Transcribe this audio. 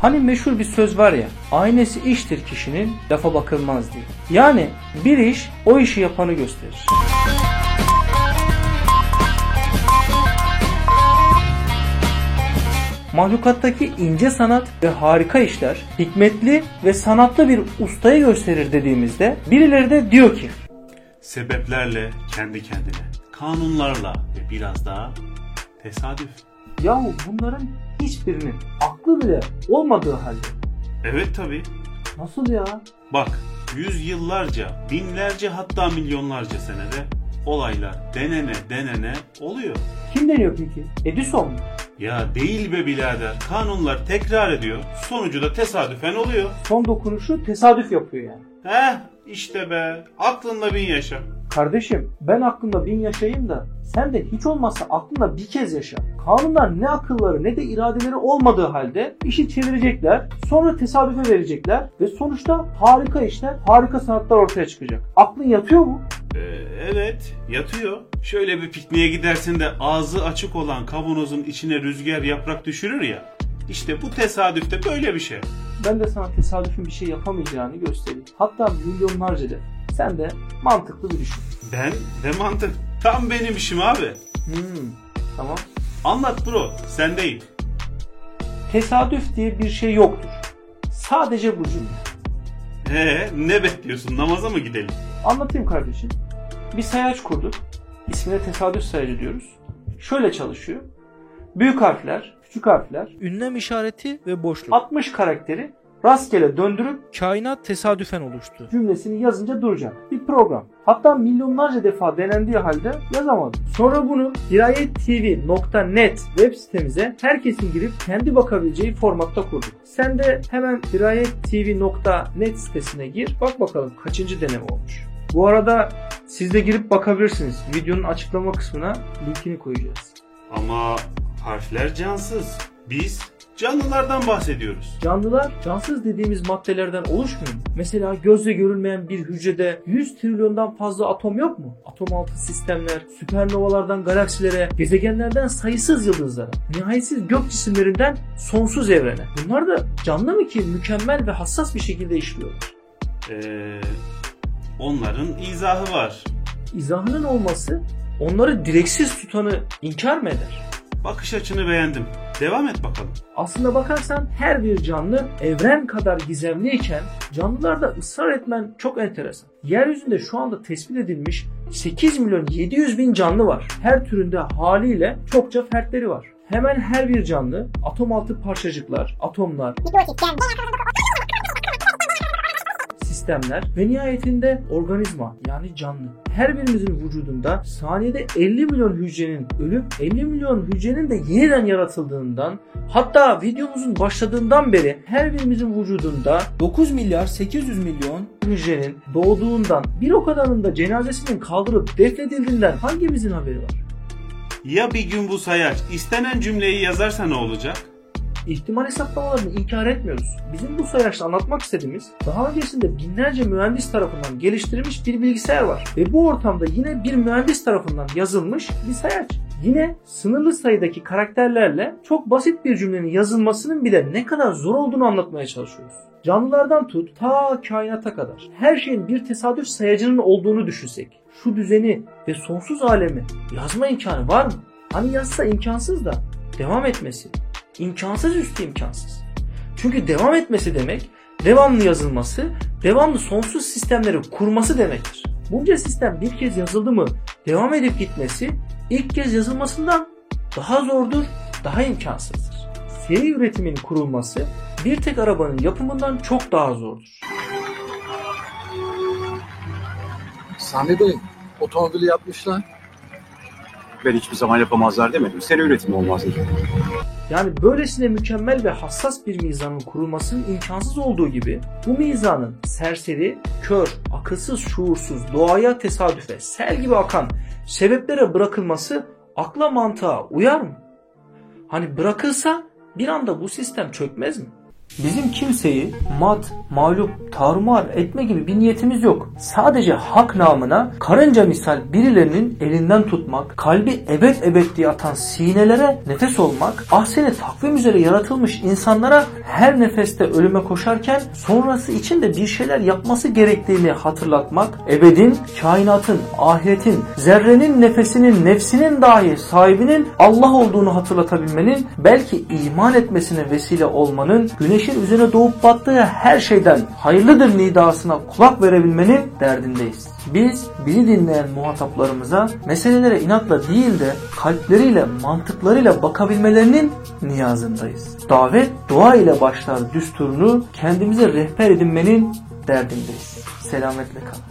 Hani meşhur bir söz var ya, aynesi iştir kişinin, lafa bakılmaz diye. Yani bir iş o işi yapanı gösterir. Mahlukattaki ince sanat ve harika işler hikmetli ve sanatlı bir ustayı gösterir dediğimizde birileri de diyor ki Sebeplerle kendi kendine, kanunlarla ve biraz daha tesadüf. yahu bunların hiçbirinin aklı bile olmadığı halde Evet tabi. nasıl ya? Bak yüzyıllarca, binlerce hatta milyonlarca senede olaylar denene denene oluyor. Kim deniyor peki? Edison mu? Ya değil be birader. Kanunlar tekrar ediyor. Sonucu da tesadüfen oluyor. Son dokunuşu tesadüf yapıyor yani. Heh işte be. Aklınla bin yaşa. Kardeşim ben aklımda bin yaşayayım da sen de hiç olmazsa aklında bir kez yaşa. Kanunlar ne akılları ne de iradeleri olmadığı halde işi çevirecekler, sonra tesadüfe verecekler ve sonuçta harika işler, harika sanatlar ortaya çıkacak. Aklın yatıyor mu? Ee, evet yatıyor. Şöyle bir pikniğe gidersin de ağzı açık olan kavanozun içine rüzgar yaprak düşürür ya. İşte bu tesadüfte böyle bir şey. Ben de sana tesadüfün bir şey yapamayacağını göstereyim. Hatta milyonlarca de. Sen de mantıklı bir düşün. Ben de mantık. Tam benim işim abi. Hmm, tamam. Anlat bro sendeyim. Tesadüf diye bir şey yoktur. Sadece bu cümle. Ee, ne bekliyorsun namaza mı gidelim? Anlatayım kardeşim. Bir sayaç kurduk. İsmine tesadüf sayacı diyoruz. Şöyle çalışıyor. Büyük harfler, küçük harfler, ünlem işareti ve boşluk. 60 karakteri rastgele döndürüp kainat tesadüfen oluştu. Cümlesini yazınca duracak. Bir program. Hatta milyonlarca defa denendiği halde yazamadım. Sonra bunu dirayettv.net web sitemize herkesin girip kendi bakabileceği formatta kurduk. Sen de hemen dirayettv.net sitesine gir. Bak bakalım kaçıncı deneme olmuş. Bu arada siz de girip bakabilirsiniz. Videonun açıklama kısmına linkini koyacağız. Ama harfler cansız. Biz canlılardan bahsediyoruz. Canlılar cansız dediğimiz maddelerden oluşmuyor mu? Mesela gözle görülmeyen bir hücrede 100 trilyondan fazla atom yok mu? Atom altı sistemler, süpernovalardan galaksilere, gezegenlerden sayısız yıldızlara, nihayetsiz gök cisimlerinden sonsuz evrene. Bunlar da canlı mı ki mükemmel ve hassas bir şekilde işliyorlar? Ee, onların izahı var. İzahının olması onları direksiz tutanı inkar mı eder? Bakış açını beğendim. Devam et bakalım. Aslına bakarsan her bir canlı evren kadar gizemliyken canlılarda ısrar etmen çok enteresan. Yeryüzünde şu anda tespit edilmiş 8 milyon 700 bin canlı var. Her türünde haliyle çokça fertleri var. Hemen her bir canlı atom altı parçacıklar, atomlar, sistemler ve nihayetinde organizma yani canlı. Her birimizin vücudunda saniyede 50 milyon hücrenin ölüp 50 milyon hücrenin de yeniden yaratıldığından hatta videomuzun başladığından beri her birimizin vücudunda 9 milyar 800 milyon hücrenin doğduğundan bir o kadarının da cenazesinin kaldırıp defnedildiğinden hangimizin haberi var? Ya bir gün bu sayaç istenen cümleyi yazarsa ne olacak? İhtimal hesaplamalarını inkar etmiyoruz. Bizim bu sayaçta anlatmak istediğimiz daha öncesinde binlerce mühendis tarafından geliştirilmiş bir bilgisayar var. Ve bu ortamda yine bir mühendis tarafından yazılmış bir sayaç. Yine sınırlı sayıdaki karakterlerle çok basit bir cümlenin yazılmasının bile ne kadar zor olduğunu anlatmaya çalışıyoruz. Canlılardan tut ta kainata kadar her şeyin bir tesadüf sayacının olduğunu düşünsek şu düzeni ve sonsuz alemi yazma imkanı var mı? Hani yazsa imkansız da devam etmesi imkansız üstü imkansız. Çünkü devam etmesi demek devamlı yazılması, devamlı sonsuz sistemleri kurması demektir. Bunca sistem bir kez yazıldı mı devam edip gitmesi ilk kez yazılmasından daha zordur, daha imkansızdır. Seri üretimin kurulması bir tek arabanın yapımından çok daha zordur. Sami Bey, otomobili yapmışlar. Ben hiçbir zaman yapamazlar demedim. Seri üretim olmaz dedim. Yani böylesine mükemmel ve hassas bir mizanın kurulmasının imkansız olduğu gibi bu mizanın serseri, kör, akılsız, şuursuz, doğaya tesadüfe, sel gibi akan sebeplere bırakılması akla mantığa uyar mı? Hani bırakılsa bir anda bu sistem çökmez mi? Bizim kimseyi mat, mağlup, tarumar etme gibi bir niyetimiz yok. Sadece hak namına karınca misal birilerinin elinden tutmak, kalbi ebed ebed diye atan sinelere nefes olmak, ahseni takvim üzere yaratılmış insanlara her nefeste ölüme koşarken sonrası için de bir şeyler yapması gerektiğini hatırlatmak, ebedin, kainatın, ahiretin, zerrenin nefesinin, nefsinin dahi sahibinin Allah olduğunu hatırlatabilmenin, belki iman etmesine vesile olmanın, güneşin üzerine doğup battığı her şeyden hayırlıdır nidasına kulak verebilmenin derdindeyiz. Biz bizi dinleyen muhataplarımıza meselelere inatla değil de kalpleriyle, mantıklarıyla bakabilmelerinin niyazındayız. Davet dua ile başlar düsturunu kendimize rehber edinmenin derdindeyiz. Selametle kalın.